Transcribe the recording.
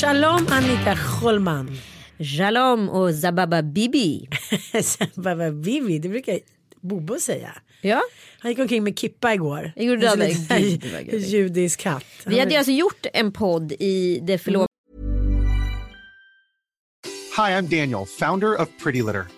Shalom Annika Schulman. Shalom och Zababa Bibi. Zababa Bibi, det brukar Bobo säga. Ja. Han gick omkring med kippa igår. Jag gjorde en det. judisk katt. Vi hade alltså gjort en podd i det förlovade Hi, I'm Daniel, founder of Pretty Litter.